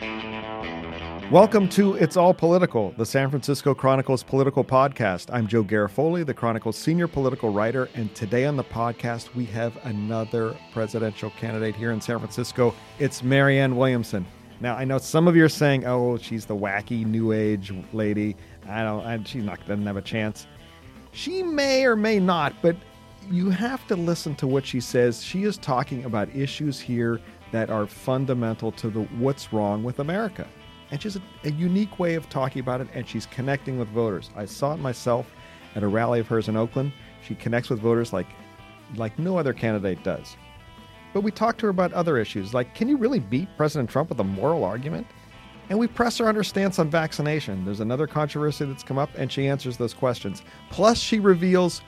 Welcome to It's All Political, the San Francisco Chronicle's political podcast. I'm Joe Garofoli, the Chronicle's senior political writer, and today on the podcast we have another presidential candidate here in San Francisco. It's Marianne Williamson. Now I know some of you are saying, "Oh, she's the wacky new age lady." I don't. I, she's not doesn't have a chance. She may or may not, but you have to listen to what she says. She is talking about issues here that are fundamental to the what's wrong with America and she's a, a, unique way of talking about it, and she's connecting with voters. I saw it myself at a rally of hers in Oakland. She connects with voters like like no other candidate does. But we talked to her about other issues, like can you really beat President Trump with a moral argument? And we press her on her stance on vaccination. There's another controversy that's come up, and she answers those questions. Plus, she reveals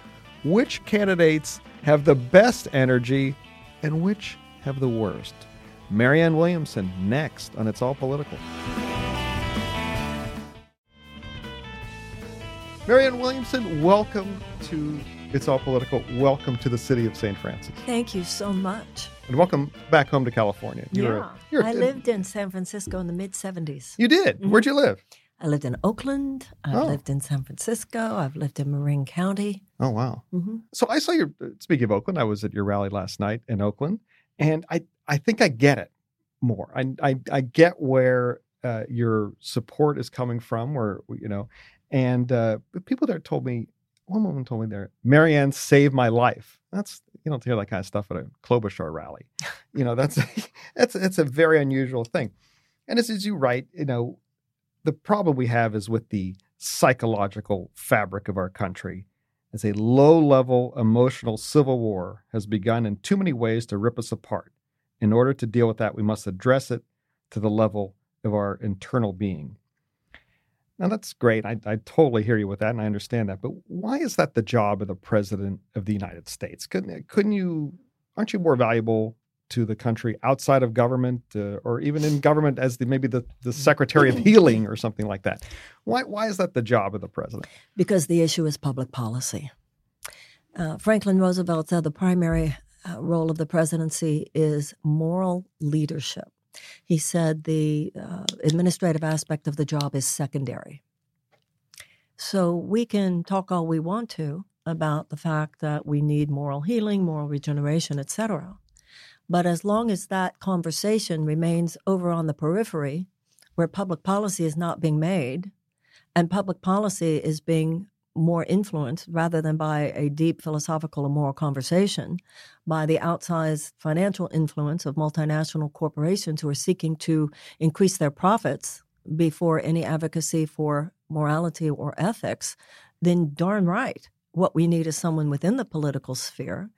which candidates have the best energy and which have the worst. Marianne Williamson next on It's All Political. Marianne Williamson, welcome to It's All Political. Welcome to the city of St. Francis. Thank you so much. And welcome back home to California. You're yeah. A, you're I lived in San Francisco in the mid 70s. You did? Mm-hmm. Where'd you live? I lived in Oakland. I've oh. lived in San Francisco. I've lived in Marin County. Oh, wow. Mm-hmm. So I saw your, speaking of Oakland, I was at your rally last night in Oakland, and I, I think I get it more. I, I, I get where uh, your support is coming from, where, you know, and uh, people there told me, one woman told me there, Marianne saved my life. That's you don't hear that kind of stuff at a Klobuchar rally. you know, that's that's it's a very unusual thing. And as, as you write, you know, the problem we have is with the psychological fabric of our country. As a low level emotional civil war has begun in too many ways to rip us apart. In order to deal with that, we must address it to the level of our internal being. Now, that's great. I, I totally hear you with that, and I understand that. But why is that the job of the president of the United States? Couldn't, couldn't you, aren't you more valuable to the country outside of government uh, or even in government as the, maybe the, the secretary of healing or something like that? Why, why is that the job of the president? Because the issue is public policy. Uh, Franklin Roosevelt said the primary uh, role of the presidency is moral leadership. He said the uh, administrative aspect of the job is secondary. So we can talk all we want to about the fact that we need moral healing, moral regeneration, etc. But as long as that conversation remains over on the periphery, where public policy is not being made, and public policy is being more influenced rather than by a deep philosophical and moral conversation by the outsized financial influence of multinational corporations who are seeking to increase their profits before any advocacy for morality or ethics, then darn right. What we need is someone within the political sphere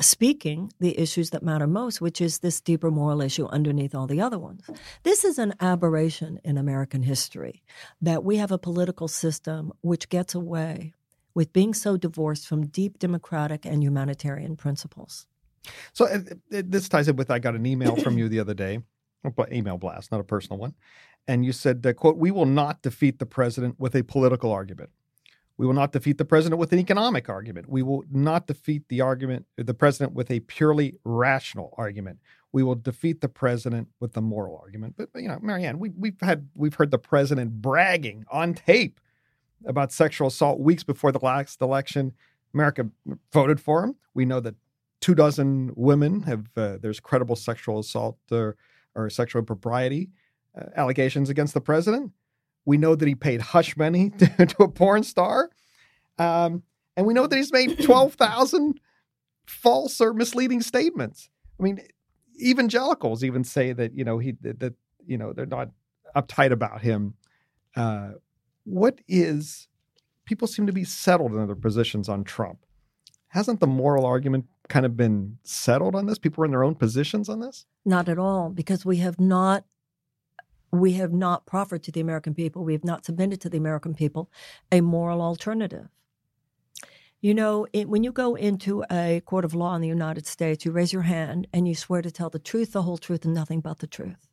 speaking the issues that matter most, which is this deeper moral issue underneath all the other ones. This is an aberration in American history that we have a political system which gets away with being so divorced from deep democratic and humanitarian principles. So uh, this ties in with I got an email from you the other day, email blast, not a personal one, and you said, uh, "quote We will not defeat the president with a political argument." We will not defeat the president with an economic argument. We will not defeat the argument the president with a purely rational argument. We will defeat the president with the moral argument. But you know, Marianne, we, we've had we've heard the president bragging on tape about sexual assault weeks before the last election. America voted for him. We know that two dozen women have uh, there's credible sexual assault or, or sexual impropriety uh, allegations against the president. We know that he paid hush money to, to a porn star. Um, and we know that he's made 12,000 false or misleading statements. I mean, evangelicals even say that, you know, he, that, you know, they're not uptight about him. Uh, what is, people seem to be settled in their positions on Trump. Hasn't the moral argument kind of been settled on this? People are in their own positions on this? Not at all, because we have not we have not proffered to the American people, we have not submitted to the American people a moral alternative. You know, it, when you go into a court of law in the United States, you raise your hand and you swear to tell the truth, the whole truth, and nothing but the truth.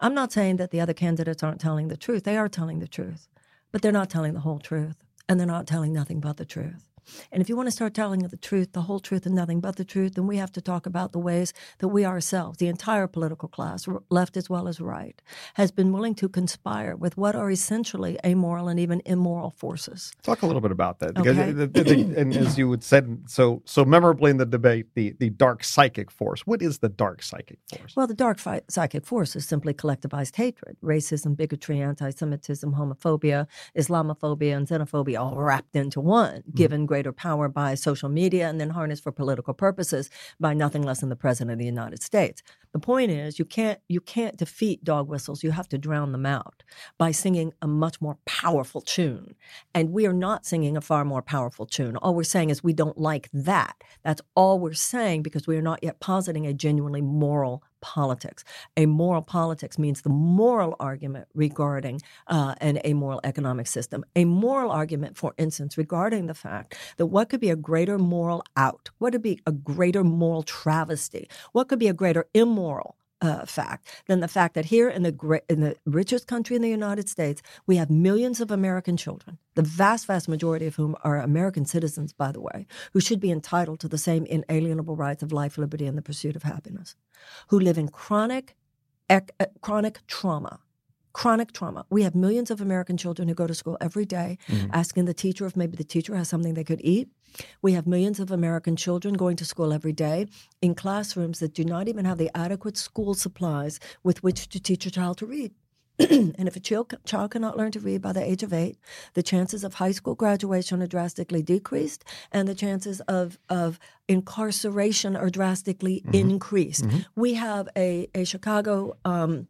I'm not saying that the other candidates aren't telling the truth. They are telling the truth, but they're not telling the whole truth, and they're not telling nothing but the truth. And if you want to start telling the truth, the whole truth, and nothing but the truth, then we have to talk about the ways that we ourselves, the entire political class, left as well as right, has been willing to conspire with what are essentially amoral and even immoral forces. Talk a little bit about that, because okay. the, the, the, and as you would said so so memorably in the debate, the the dark psychic force. What is the dark psychic force? Well, the dark fi- psychic force is simply collectivized hatred, racism, bigotry, anti-Semitism, homophobia, Islamophobia, and xenophobia, all wrapped into one, mm-hmm. given greater power by social media and then harnessed for political purposes by nothing less than the president of the United States. The point is, you can't you can't defeat dog whistles. You have to drown them out by singing a much more powerful tune. And we are not singing a far more powerful tune. All we're saying is we don't like that. That's all we're saying because we are not yet positing a genuinely moral politics. A moral politics means the moral argument regarding uh, an amoral economic system. A moral argument, for instance, regarding the fact that what could be a greater moral out, what could be a greater moral travesty, what could be a greater immoral uh, fact than the fact that here in the in the richest country in the United States, we have millions of American children, the vast, vast majority of whom are American citizens, by the way, who should be entitled to the same inalienable rights of life, liberty, and the pursuit of happiness, who live in chronic, ec- uh, chronic trauma chronic trauma. We have millions of American children who go to school every day mm-hmm. asking the teacher if maybe the teacher has something they could eat. We have millions of American children going to school every day in classrooms that do not even have the adequate school supplies with which to teach a child to read. and if a child, child cannot learn to read by the age of eight, the chances of high school graduation are drastically decreased, and the chances of, of incarceration are drastically mm-hmm. increased. Mm-hmm. We have a, a Chicago um,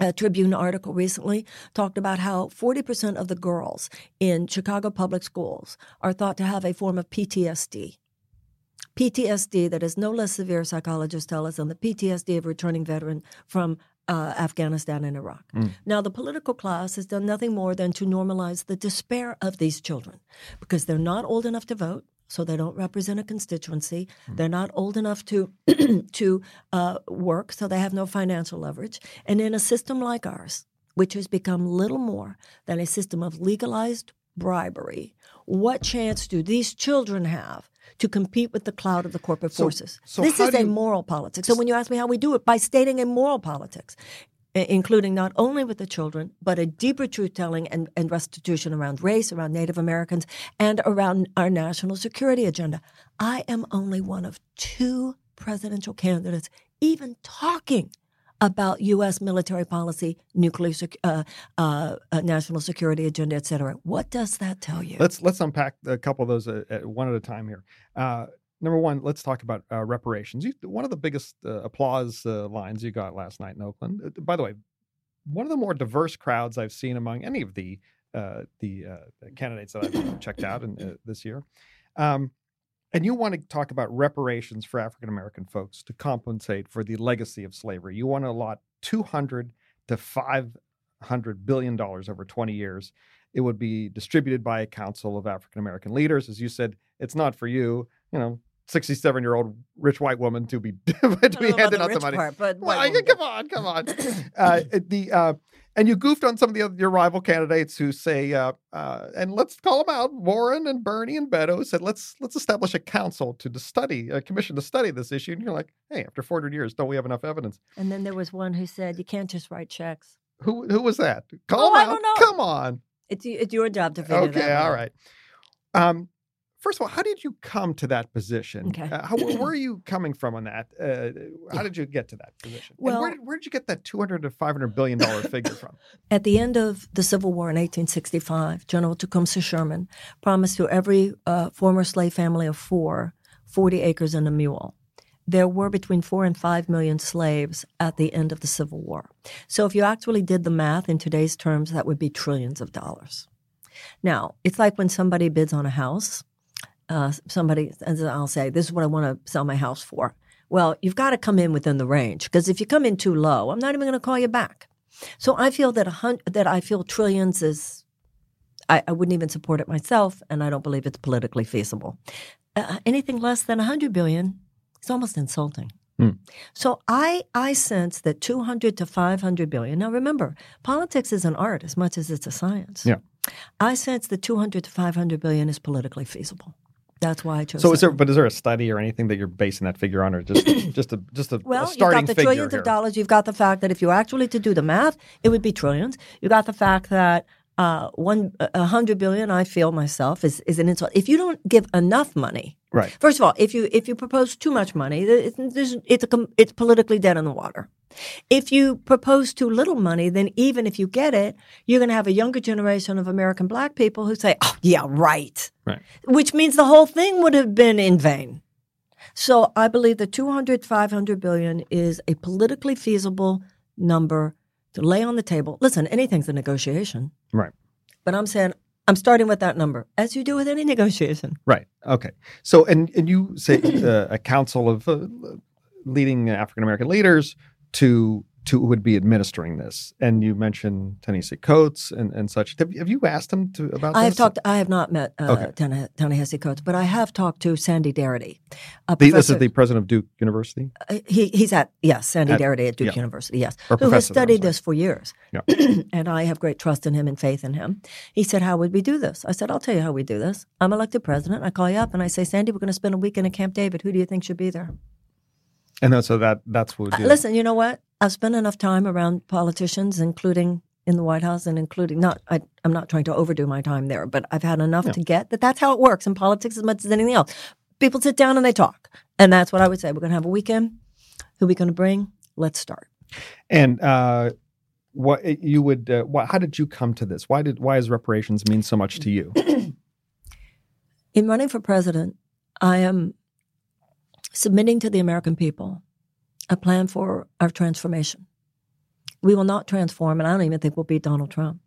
a Tribune article recently talked about how 40% of the girls in Chicago public schools are thought to have a form of PTSD. PTSD that is no less severe, psychologists tell us, than the PTSD of returning veteran from uh, Afghanistan and Iraq. Mm. Now, the political class has done nothing more than to normalize the despair of these children because they're not old enough to vote so they don't represent a constituency. Mm. They're not old enough to to uh, work, so they have no financial leverage. And in a system like ours, which has become little more than a system of legalized bribery, what chance do these children have to compete with the cloud of the corporate forces? So, so this is a moral politics. So when you ask me how we do it, by stating a moral politics including not only with the children, but a deeper truth telling and, and, restitution around race, around Native Americans, and around our national security agenda. I am only one of two presidential candidates even talking about U.S. military policy, nuclear, uh, uh, uh, national security agenda, et cetera. What does that tell you? Let's let's unpack a couple of those uh, one at a time here. Number one, let's talk about uh, reparations. You, one of the biggest uh, applause uh, lines you got last night in Oakland. Uh, by the way, one of the more diverse crowds I've seen among any of the uh, the uh, candidates that I've checked out in, this year. Um, and you want to talk about reparations for African American folks to compensate for the legacy of slavery. You want to allot two hundred to five hundred billion dollars over twenty years. It would be distributed by a council of African American leaders. As you said, it's not for you. You know, 67 year old rich white woman to be to be handing out the money. Part, but well, come on, come on. uh, the uh, and you goofed on some of the other, your rival candidates who say, uh, uh, and let's call them out. Warren and Bernie and Beto said, let's let's establish a council to, to study, a commission to study this issue. And you're like, hey, after 400 years, don't we have enough evidence? And then there was one who said, you can't just write checks. Who who was that? Call oh, them out. Come on. It's it's your job to figure okay, that out. Okay, all right. Um, First of all, how did you come to that position? Okay. Uh, how, where are you coming from on that? Uh, how did you get to that position? Well, where did, where did you get that 200 to 500 billion dollar figure from? At the end of the Civil War in 1865, General Tecumseh Sherman promised to every uh, former slave family of four 40 acres and a mule. There were between four and five million slaves at the end of the Civil War. So if you actually did the math in today's terms, that would be trillions of dollars. Now, it's like when somebody bids on a house uh, somebody, says I'll say, this is what I want to sell my house for. Well, you've got to come in within the range because if you come in too low, I'm not even going to call you back. So I feel that a hun- that I feel trillions is, I, I, wouldn't even support it myself, and I don't believe it's politically feasible. Uh, anything less than 100 billion is almost insulting. Hmm. So I I sense that 200 to 500 billion. Now remember, politics is an art as much as it's a science. Yeah. I sense that 200 to 500 billion is politically feasible. That's why I chose. So is there? But is there a study or anything that you're basing that figure on, or just just a just a, Well, a you've got the trillions here? of dollars. You've got the fact that if you actually to do the math, it would be trillions. You got the fact that uh, one a hundred billion. I feel myself is is an insult. If you don't give enough money, Right. First of all, if you if you propose too much money, it's it's a, it's politically dead in the water. If you propose too little money, then even if you get it, you're going to have a younger generation of American black people who say, "Oh, yeah, right," Right. which means the whole thing would have been in vain. So I believe the 200, 500 billion is a politically feasible number to lay on the table. Listen, anything's a negotiation, Right. but I'm saying I'm starting with that number, as you do with any negotiation. Right. Okay. So, and and you say uh, a council of uh, leading African American leaders to to who would be administering this, and you mentioned Ta-Nehisi Coates and and such. Have, have you asked them to about? I have this? talked. I have not met uh, Okay. Tana- Coates, but I have talked to Sandy Darity. The, this is the president of Duke University. uh, he, he's at yes, Sandy At- Darity at Duke yeah. University. Yes, Or who has professor there, I'm studied this for years, Yeah. and I have great trust in him and faith in him. He said, "How would we do this?" I said, "I'll tell you how we do this. I'm elected president. I call you up and I say, Sandy, we're going to spend a weekend at Camp David. Who do you think should be there?" And then, so that that's what. We do. Listen, you know what? I've spent enough time around politicians, including in the White House and including not. I, I'm not trying to overdo my time there, but I've had enough Yeah. to get that. That's how it works in politics as much as anything else. People sit down and they talk, and that's what I would say. We're going to have a weekend. Who are we going to bring? Let's start. And uh, what you would? Uh, why, how did you come to this? Why did why does reparations mean so much to you? In running for president, I am submitting to the American people a plan for our transformation. We will not transform, and I don't even think we'll beat Donald Trump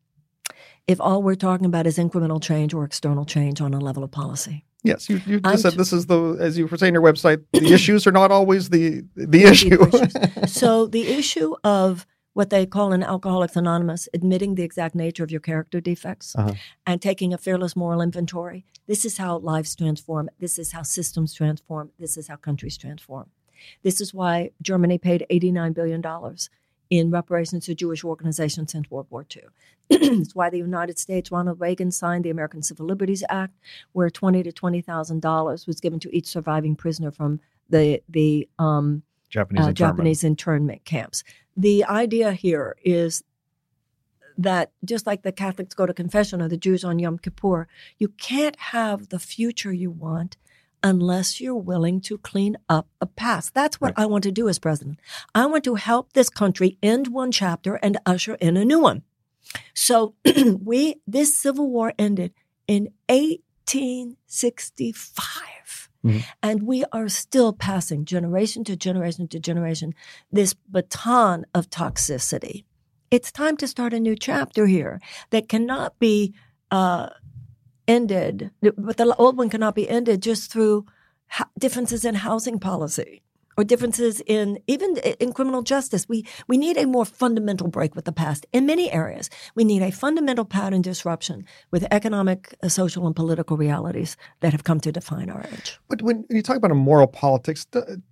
if all we're talking about is incremental change or external change on a level of policy. Yes, you, you I'm just said t- this is the as you were saying on your website. The issues are not always the the issue. so the issue of what they call in Alcoholics Anonymous, admitting the exact nature of your character defects Uh-huh. and taking a fearless moral inventory. This is how lives transform. This is how systems transform. This is how countries transform. This is why Germany paid $89 billion in reparations to Jewish organizations since World War II. it's why the United States, Ronald Reagan signed the American Civil Liberties Act, where twenty to twenty thousand dollars was given to each surviving prisoner from the the um, Japanese uh, German. Japanese internment camps. The idea here is that just like the Catholics go to confession or the Jews on Yom Kippur, you can't have the future you want unless you're willing to clean up a past. That's what I want to do as president. I want to help this country end one chapter and usher in a new one. So we this civil war ended in 1865. Mhm. And we are still passing generation to generation to generation this baton of toxicity. It's time to start a new chapter here that cannot be uh, ended, but the old one cannot be ended just through differences in housing policy or differences in even in criminal justice. We we need a more fundamental break with the past in many areas. We need a fundamental pattern disruption with economic, uh, social, and political realities that have come to define our age. But when you talk about a moral politics,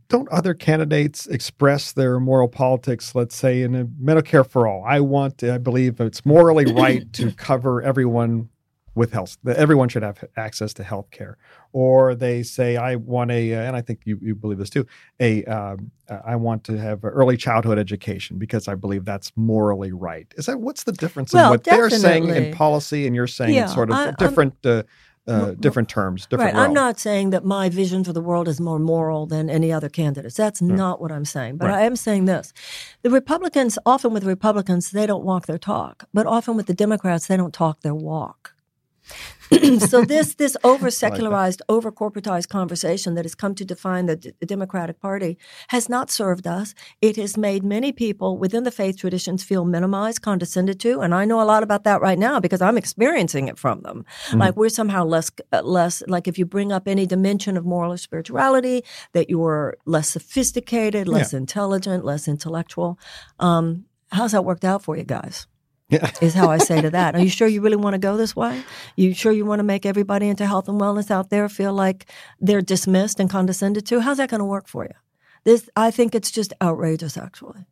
don't other candidates express their moral politics? Let's say in a Medicare for all, I want, I believe it's morally right to cover everyone with health. That everyone should have access to health care. Or they say, I want a, and I think you, you believe this too, a, um, uh, I want to have early childhood education because I believe that's morally right. Is that what's the difference in Well, what they're saying in policy and you're saying Yeah, in sort of I- different, uh, uh, different terms, different right. I'm not saying that my vision for the world is more moral than any other candidates. That's not what I'm saying. But Right. I am saying this. The Republicans, often with Republicans, they don't walk their talk. But often with the Democrats, they don't talk their walk. so this this over secularized, over corporatized conversation that has come to define the, D- the Democratic Party has not served us. It has made many people within the faith traditions feel minimized, condescended to, and I know a lot about that right now because I'm experiencing it from them. Like we're somehow less uh, less like if you bring up any dimension of moral or spirituality, that you're less sophisticated, less intelligent, less intellectual. Um, how's that worked out for you guys? Yeah. is how I say to that. Are you sure you really want to go this way? You sure you want to make everybody into health and wellness out there feel like they're dismissed and condescended to? How's that going to work for you? This, I think it's just outrageous, actually.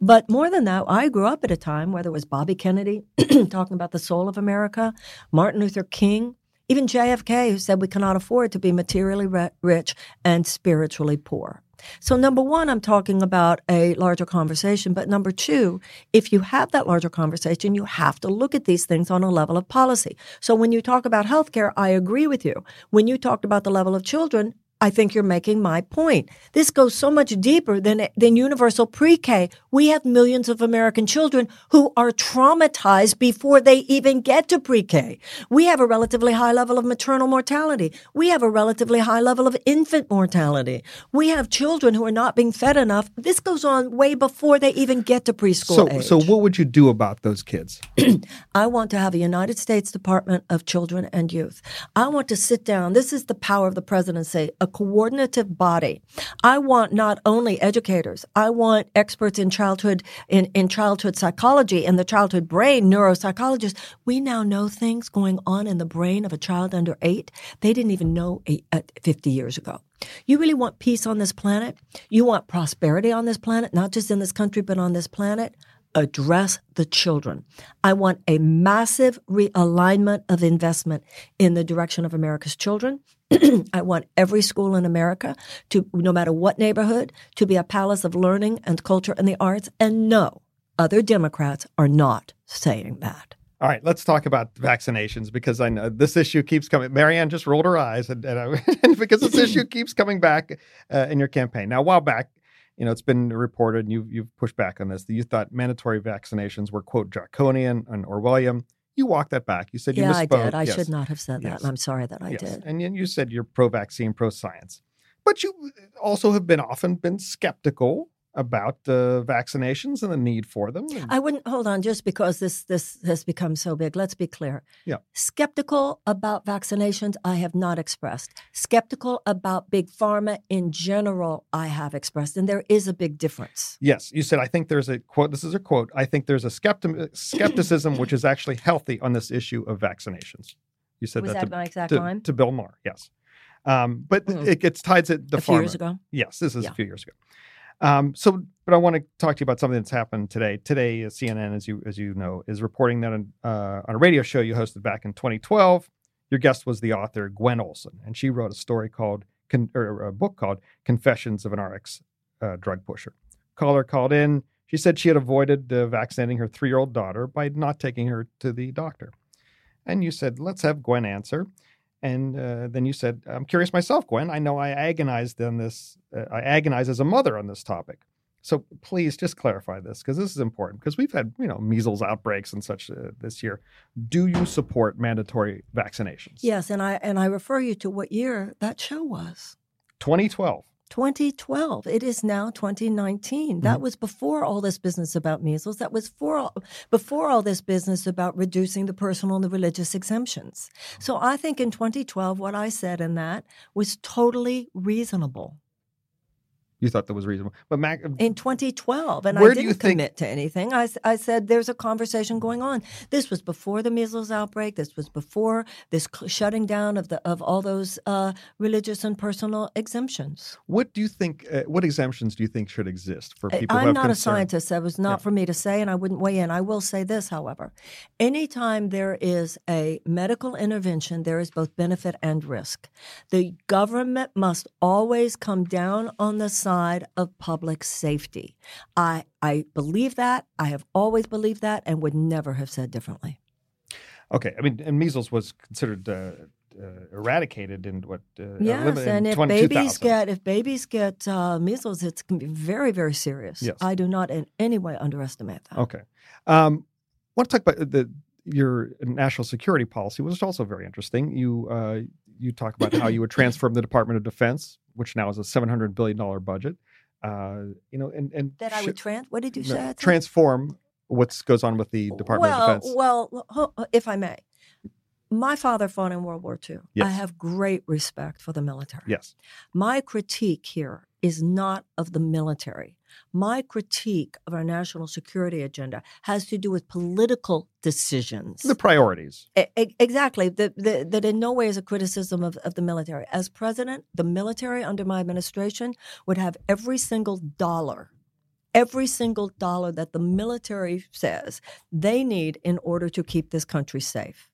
But more than that, I grew up at a time where there was Bobby Kennedy talking about the soul of America, Martin Luther King. Even JFK, who said we cannot afford to be materially rich and spiritually poor. So, number one, I'm talking about a larger conversation. But number two, if you have that larger conversation, you have to look at these things on a level of policy. So, when you talk about healthcare, I agree with you. When you talked about the level of children, I think you're making my point. This goes so much deeper than, than universal pre-K. We have millions of American children who are traumatized before they even get to pre-K. We have a relatively high level of maternal mortality. We have a relatively high level of infant mortality. We have children who are not being fed enough. This goes on way before they even get to preschool so, age. So what would you do about those kids? I want to have a United States Department of Children and Youth. I want to sit down. This is the power of the presidency. A coordinative body. I want not only educators, I want experts in childhood in, in childhood psychology and the childhood brain, neuropsychologists. We now know things going on in the brain of a child under eight they didn't even know eight, uh, 50 years ago. You really want peace on this planet? You want prosperity on this planet, not just in this country, but on this planet? address the children. I want a massive realignment of investment in the direction of America's children. I want every school in America to, no matter what neighborhood, to be a palace of learning and culture and the arts. And no, other Democrats are not saying that. All right, let's talk about vaccinations because I know this issue keeps coming. Marianne just rolled her eyes, and, and, I, because this issue keeps coming back uh, in your campaign. Now, a while back, you know, it's been reported, and you've, you've pushed back on this, that you thought mandatory vaccinations were, quote, draconian and Orwellian. You walked that back. You said you yeah, misspoke. I did. I yes. should not have said that. I'm sorry that I yes. did. And you said you're pro vaccine, pro science. But you uh, also have been often been skeptical about uh, vaccinations and the need for them. I wouldn't hold on just because this this has become so big. Let's be clear. Yeah. Skeptical about vaccinations, I have not expressed. Skeptical about big pharma in general, I have expressed, and there is a big difference. Yes, you said I think there's a quote. This is a quote. I think there's a skepti- skepticism which is actually healthy on this issue of vaccinations. You said that, that to, my exact to, line? to Bill Maher. Yes. Um, but Mm. it gets tied to the a few pharma. years ago. Yes, this is Yeah. a few years ago. Um, so, but I want to talk to you about something that's happened today. Today, uh, CNN, as you as you know, is reporting that on, uh, on a radio show you hosted back in 2012, your guest was the author Gwen Olsen, and she wrote a story called con- or a book called Confessions of an RX uh, Drug Pusher. Caller called in. She said she had avoided uh, vaccinating her three year old daughter by not taking her to the doctor. And you said, let's have Gwen answer. And uh, then you said, I'm curious myself, Gwen. I know I agonized on this. Uh, I agonize as a mother on this topic. So please just clarify this because this is important because we've had, you know, measles outbreaks and such uh, this year. Do you support mandatory vaccinations? Yes, and I and I refer you to what year that show was. 2012. 2012. It is now 2019. That Mm-hmm. was before all this business about measles. That was for all, before all this business about reducing the personal and the religious exemptions. So I think in 2012, what I said in that was totally reasonable. You thought that was reasonable, but Mac, in 2012, and I didn't think- commit to anything. I, I said there's a conversation going on. This was before the measles outbreak. This was before this shutting down of the of all those uh, religious and personal exemptions. what do you think? Uh, what exemptions do you think should exist for people? who I'm not a concern? scientist. That was not Yeah. for me to say, and I wouldn't weigh in. I will say this, however. Anytime there is a medical intervention, there is both benefit and risk. The government must always come down on the side of public safety. I, I believe that. I have always believed that and would never have said differently. Okay, I mean, and measles was considered uh, uh, eradicated in what? Uh, Yes, eliminated and if 20 babies 2000. get if babies get uh, measles, it's can be very very serious. Yes. I do not in any way underestimate that. Okay. Um, want to talk about the your national security policy, which is also very interesting. You uh, you talk about how you would transform the Department of Defense, which now is a seven hundred billion dollar budget. Uh, you know, and and That I would trans. What did you no, say? Transform what goes on with the Department well, of Defense. Well, if I may, my father fought in World War II. I have great respect for the military. yes. My critique here is not of the military. My critique of our national security agenda has to do with political decisions. The priorities. E- exactly. That, that, that in no way is a criticism of, of the military. As president, the military under my administration would have every single dollar, every single dollar that the military says they need in order to keep this country safe.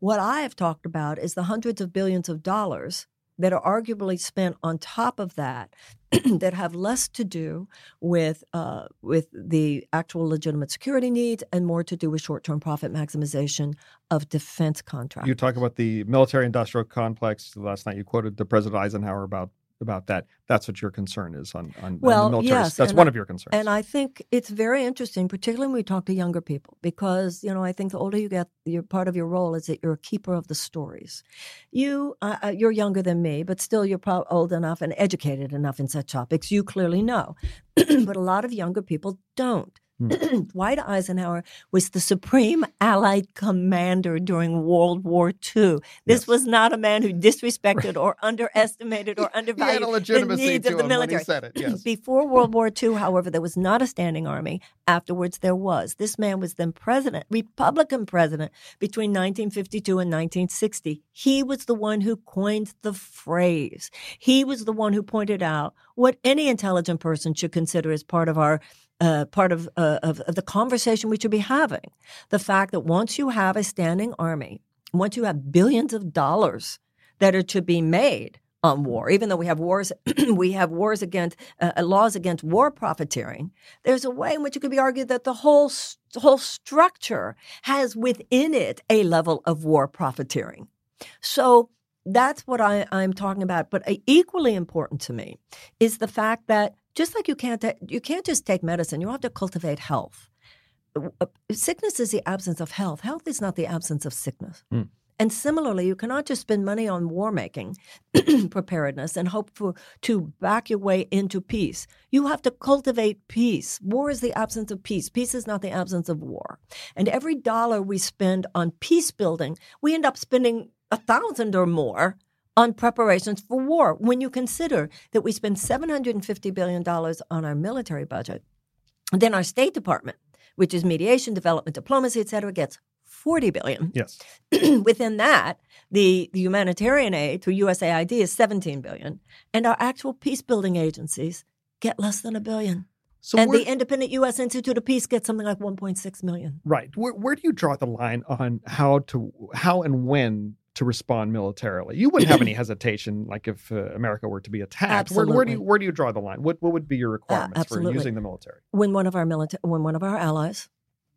What I have talked about is the hundreds of billions of dollars that are arguably spent on top of that that have less to do with uh, with the actual legitimate security needs and more to do with short term profit maximization of defense contracts. You talk about the military industrial complex. Last night you quoted the President Eisenhower about about that. That's what your concern is on, on, well, on the military. Yes, That's one I, of your concerns. And I think it's very interesting, particularly when we talk to younger people, because you know I think the older you get, your part of your role is that you're a keeper of the stories. You uh, uh you're younger than me, but still you're probably old enough and educated enough in such topics. You clearly know, but a lot of younger people don't. Hmm. Dwight Eisenhower was the supreme Allied commander during World War II. This yes. was not a man who disrespected or underestimated or undervalued the needs of the military. It, yes. Before World War II, however, there was not a standing army. Afterwards, there was. This man was then president, Republican president, between 1952 and 1960. He was the one who coined the phrase. He was the one who pointed out what any intelligent person should consider as part of our uh, part of, uh, of, of the conversation we should be having. The fact that once you have a standing army, once you have billions of dollars that are to be made on war, even though we have wars, we have wars against uh, uh, laws against war profiteering. There's a way in which it could be argued that the whole whole structure has within it a level of war profiteering. So that's what I, I'm talking about. But uh, equally important to me is the fact that just like you can't you can't just take medicine, you have to cultivate health. Uh, sickness is the absence of health. Health is not the absence of sickness. Mm. And similarly, you cannot just spend money on war making preparedness and hope for to back your way into peace. You have to cultivate peace. War is the absence of peace. Peace is not the absence of war. And every dollar we spend on peace building, we end up spending a thousand or more on preparations for war. When you consider that we spend $750 billion on our military budget, then our State Department, which is mediation, development, diplomacy, et cetera, gets 40 billion. Yes. Within that, the, the humanitarian aid through USAID is 17 billion, and our actual peace building agencies get less than a billion. So and the Independent U.S. Institute of Peace gets something like 1.6 million. Right. Where, where do you draw the line on how to how and when to respond militarily. You wouldn't have any hesitation, like if uh, America were to be attacked. Where, where, do you where do you draw the line? What what would be your requirements uh, for using the military? When one of our military, when one of our allies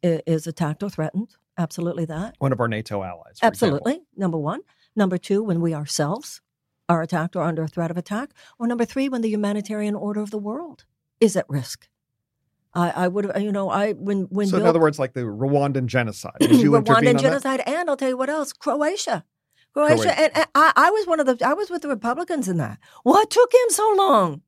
is attacked or threatened, absolutely that. One of our NATO allies, absolutely. Example. Number one. Number two, when we ourselves are attacked or under a threat of attack, or number three, when the humanitarian order of the world is at risk. I, I would have, you know, I when when so Bill, in other words, like the Rwandan genocide. Rwandan genocide, and I'll tell you what else, Croatia. Croatia, and, and I, I, was one of the I was with the Republicans in that. What took him so long?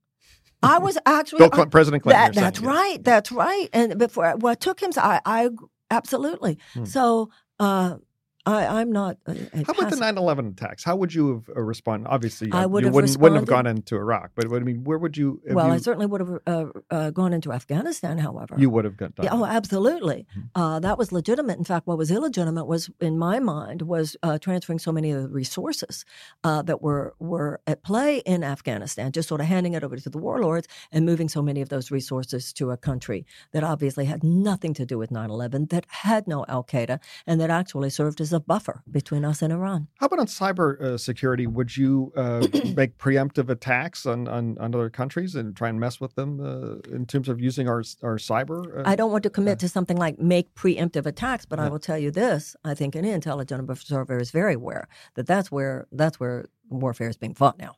I was actually Bill Clinton, President Clinton. That, that's saying, right. Yes. That's right. And before what took him, I, I absolutely. Hmm. So uh, I, am not. A How about the 9/11 attacks? How would you have uh, responded? Obviously, I would you have wouldn't, wouldn't, have gone into Iraq, but, I mean, where would you? Well, you, I certainly would have uh, uh, gone into Afghanistan. However, you would have done. Yeah, oh, absolutely. Mm-hmm. Uh, that was legitimate. In fact, what was illegitimate was, in my mind, was uh, transferring so many of the resources uh, that were were at play in Afghanistan, just sort of handing it over to the warlords and moving so many of those resources to a country that obviously had nothing to do with 9/11, that had no Al Qaeda, and that actually served as a buffer between us and Iran. How about on cyber uh, security? Would you uh, make preemptive attacks on, on, on, other countries and try and mess with them uh, in terms of using our our cyber? Uh, I don't want to commit to something like make preemptive attacks, but. I will tell you this: I think any intelligent observer is very aware that that's where that's where warfare is being fought now.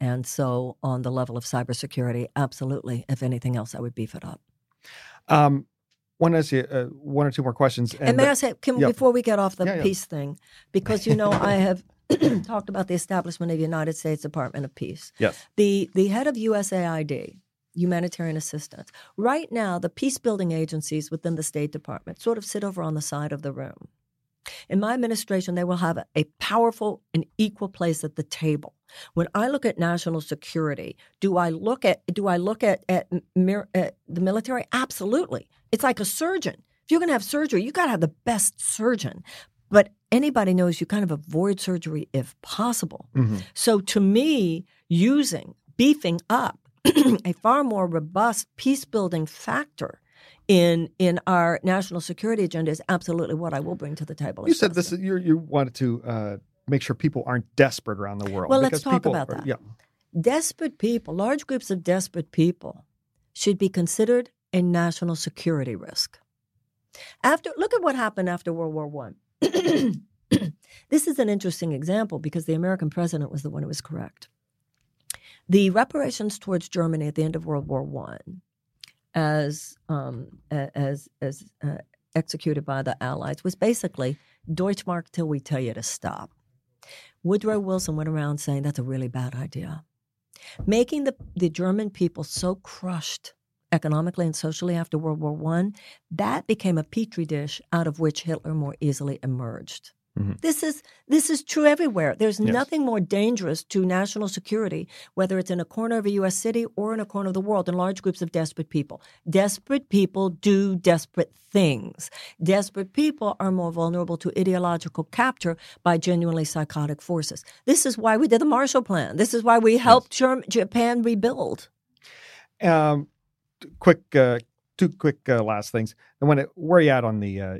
And so, on the level of cybersecurity, absolutely. If anything else, I would beef it up. Um, want to ask you uh, one or two more questions. And, and may the, I say, Kim, yeah. before we get off the yeah, peace yeah. thing, because you know I have talked about the establishment of the United States Department of Peace. Yes. The the head of USAID, humanitarian assistance. Right now, the peace building agencies within the State Department sort of sit over on the side of the room. In my administration, they will have a powerful and equal place at the table. When I look at national security, do I look at do I look at at, at the military? Absolutely. It's like a surgeon. If you're going to have surgery, you got to have the best surgeon. But anybody knows you kind of avoid surgery if possible. Mm-hmm. So to me, using beefing up a far more robust peace building factor in in our national security agenda is absolutely what I will bring to the table. You said this. You you wanted to uh, make sure people aren't desperate around the world. Well, let's talk about are, that. Yeah. Desperate people, large groups of desperate people, should be considered a national security risk. After look at what happened after World War One. this is an interesting example because the American president was the one who was correct. The reparations towards Germany at the end of World War One, as um, as as uh, executed by the Allies, was basically Deutschmark till we tell you to stop. Woodrow Wilson went around saying that's a really bad idea, making the the German people so crushed economically and socially after World War One, that became a petri dish out of which Hitler more easily emerged. Mm-hmm. This is this is true everywhere. There's yes. nothing more dangerous to national security, whether it's in a corner of a U.S. city or in a corner of the world, than large groups of desperate people. Desperate people do desperate things. Desperate people are more vulnerable to ideological capture by genuinely psychotic forces. This is why we did the Marshall Plan. This is why we helped yes. Japan rebuild. Um, quick, uh, two quick uh, last things. And when it, where are you at on the, uh,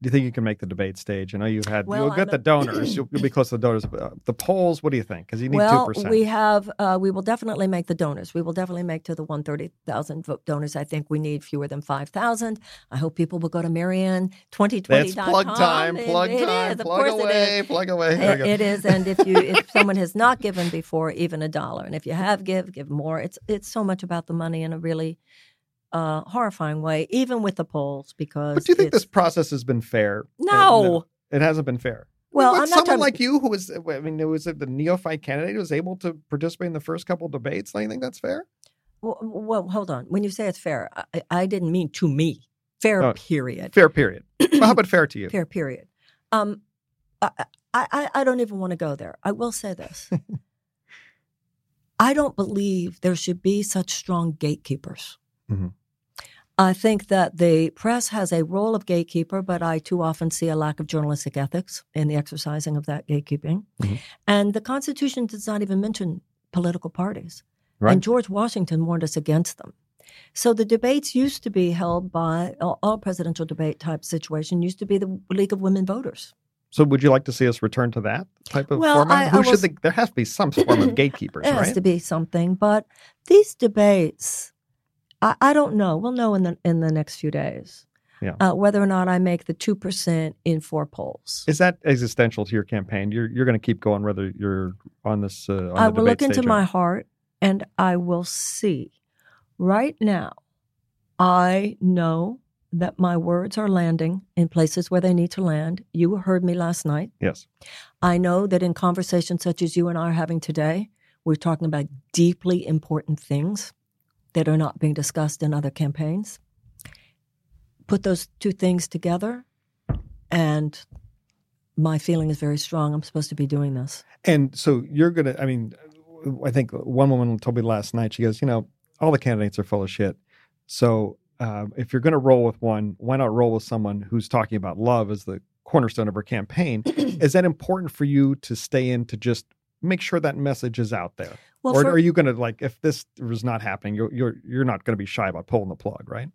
do you think you can make the debate stage? I know you've had well, you'll get the donors. You'll, you'll, be close to the donors. Uh, the polls. What do you think? Because you need two well, percent. we have. Uh, we will definitely make the donors. We will definitely make to the one thirty thousand vote donors. I think we need fewer than five thousand. I hope people will go to Marianne twenty twenty. That's plug time. Plug it, time. It plug away. Plug away. It, it is. And if you if someone has not given before, even a dollar, and if you have give, give more. It's it's so much about the money and a really uh, horrifying way, even with the polls, because. But do you think this process has been fair? No, no it hasn't been fair. Well, I mean, someone talking... like you, who was, I mean, it was the neophyte candidate, who was able to participate in the first couple debates. Do you think that's fair? Well, well, hold on. When you say it's fair, I, I didn't mean to me. Fair oh, period. Fair period. well, how about fair to you? Fair period. Um, I, I, I don't even want to go there. I will say this. I don't believe there should be such strong gatekeepers. Mm-hmm. I think that the press has a role of gatekeeper, but I too often see a lack of journalistic ethics in the exercising of that gatekeeping. Mm-hmm. And the Constitution does not even mention political parties. Right. And George Washington warned us against them. So the debates used to be held by all presidential debate type situation used to be the League of Women Voters. So would you like to see us return to that type of well, format? I, Who I should the, there has to be some form of gatekeepers, there has to be something, but these debates I, I don't know. We'll know in the in the next few days. Yeah. Uh, whether or not I make the two percent in four polls. Is that existential to your campaign? You're you're going to keep going whether you're on this. Uh, on I will look into or... my heart and I will see. Right now, I know that my words are landing in places where they need to land. You heard me last night. Yes. I know that in conversations such as you and I are having today, we're talking about deeply important things that are not being discussed in other campaigns. Put those two things together, and my feeling is very strong. I'm supposed to be doing this. And so you're going to, I mean, I think one woman told me last night, she goes, you know, all the candidates are full of shit. So uh, if you're going to roll with one, why not roll with someone who's talking about love as the cornerstone of her campaign? is that important for you to stay in to just make sure that message is out there? Well, or for, are you going to like if this was not happening, you're you're you're not going to be shy about pulling the plug, right?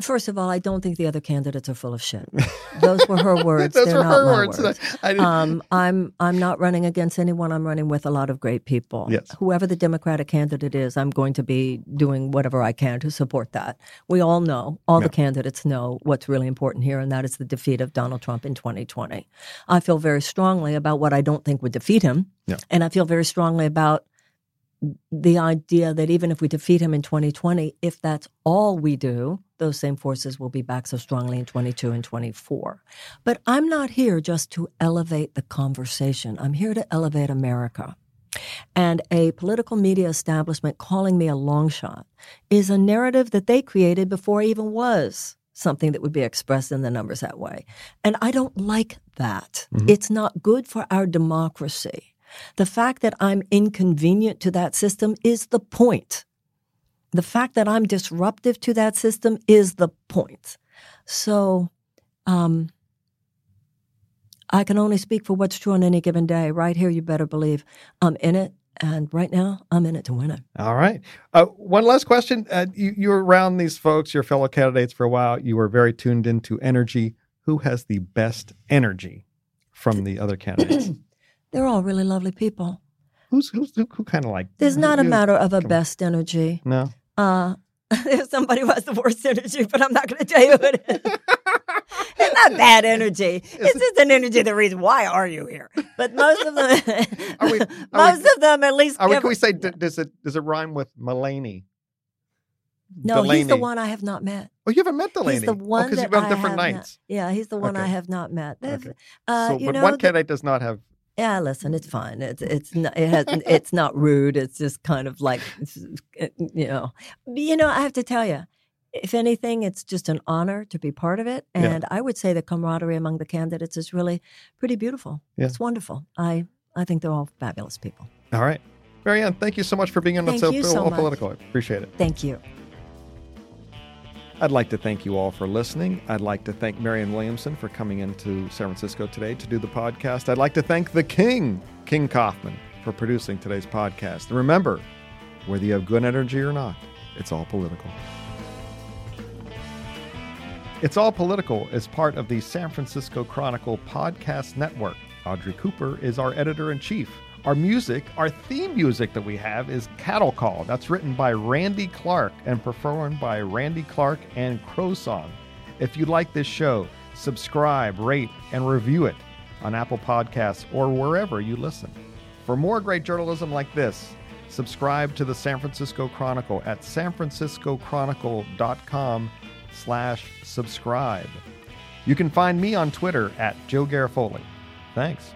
First of all, I don't think the other candidates are full of shit. Those were her words. Those They're were her words. words. I, um, I'm I'm not running against anyone. I'm running with a lot of great people. Yes. Whoever the Democratic candidate is, I'm going to be doing whatever I can to support that. We all know, all yeah. the candidates know what's really important here, and that is the defeat of Donald Trump in 2020. I feel very strongly about what I don't think would defeat him, yeah. and I feel very strongly about the idea that even if we defeat him in 2020, if that's all we do, those same forces will be back so strongly in 22 and 24. But I'm not here just to elevate the conversation. I'm here to elevate America. And a political media establishment calling me a long shot is a narrative that they created before I even was something that would be expressed in the numbers that way. And I don't like that. Mm-hmm. It's not good for our democracy. The fact that I'm inconvenient to that system is the point. The fact that I'm disruptive to that system is the point. So, um, I can only speak for what's true on any given day. Right here, you better believe I'm in it And right now, I'm in it to win it. All right. Uh, one last question. Uh, you, you were around these folks, your fellow candidates for a while. You were very tuned into energy. Who has the best energy from the other candidates? They're all really lovely people. Who's, who's who, who kind of like? There's not a matter of a best energy. No. Uh, there's somebody who has the worst energy, but I'm not going to tell you who it is. it's not bad energy. It's just an energy The reason "Why are you here?" But most of them, Are we- are most we- of them at least. Are we, can we say does it does it rhyme with Mulaney? no, he's the one I have not met. Oh, you haven't met Delaney. He's the one because that you've been I different have not- nights. yeah, he's the one I have not met. Okay. Uh, so, but know, one the- candidate does not have. Yeah, listen, it's fine. It's mm. it's not it has it's not rude. It's just kind of like eh, you know, you know. I have to tell you, if anything, it's just an honor to be part of it, Yeah. and I would say the camaraderie among the candidates is really pretty beautiful. Yeah. It's wonderful. I I think they're all fabulous people. All right, Marianne, thank you so much for being on It's All Political. I appreciate it. Thank you. I'd like to thank you all for listening. I'd like to thank Marianne Williamson for coming into San Francisco today to do the podcast. I'd like to thank the King, King Kaufman, for producing today's podcast. And remember, whether you have good energy or not, it's all political. It's All Political is part of the San Francisco Chronicle podcast network. Audrey Cooper is our editor in chief. Our music, our theme music that we have is Cattle Call. That's written by Randy Clark and performed by Randy Clark and Crow Song. If you like this show, subscribe, rate, and review it on Apple Podcasts or wherever you listen. For more great journalism like this, subscribe to the San Francisco Chronicle at sanfranciscochronicle.com slash subscribe. You can find me on Twitter at Joe Garofoli. Thanks.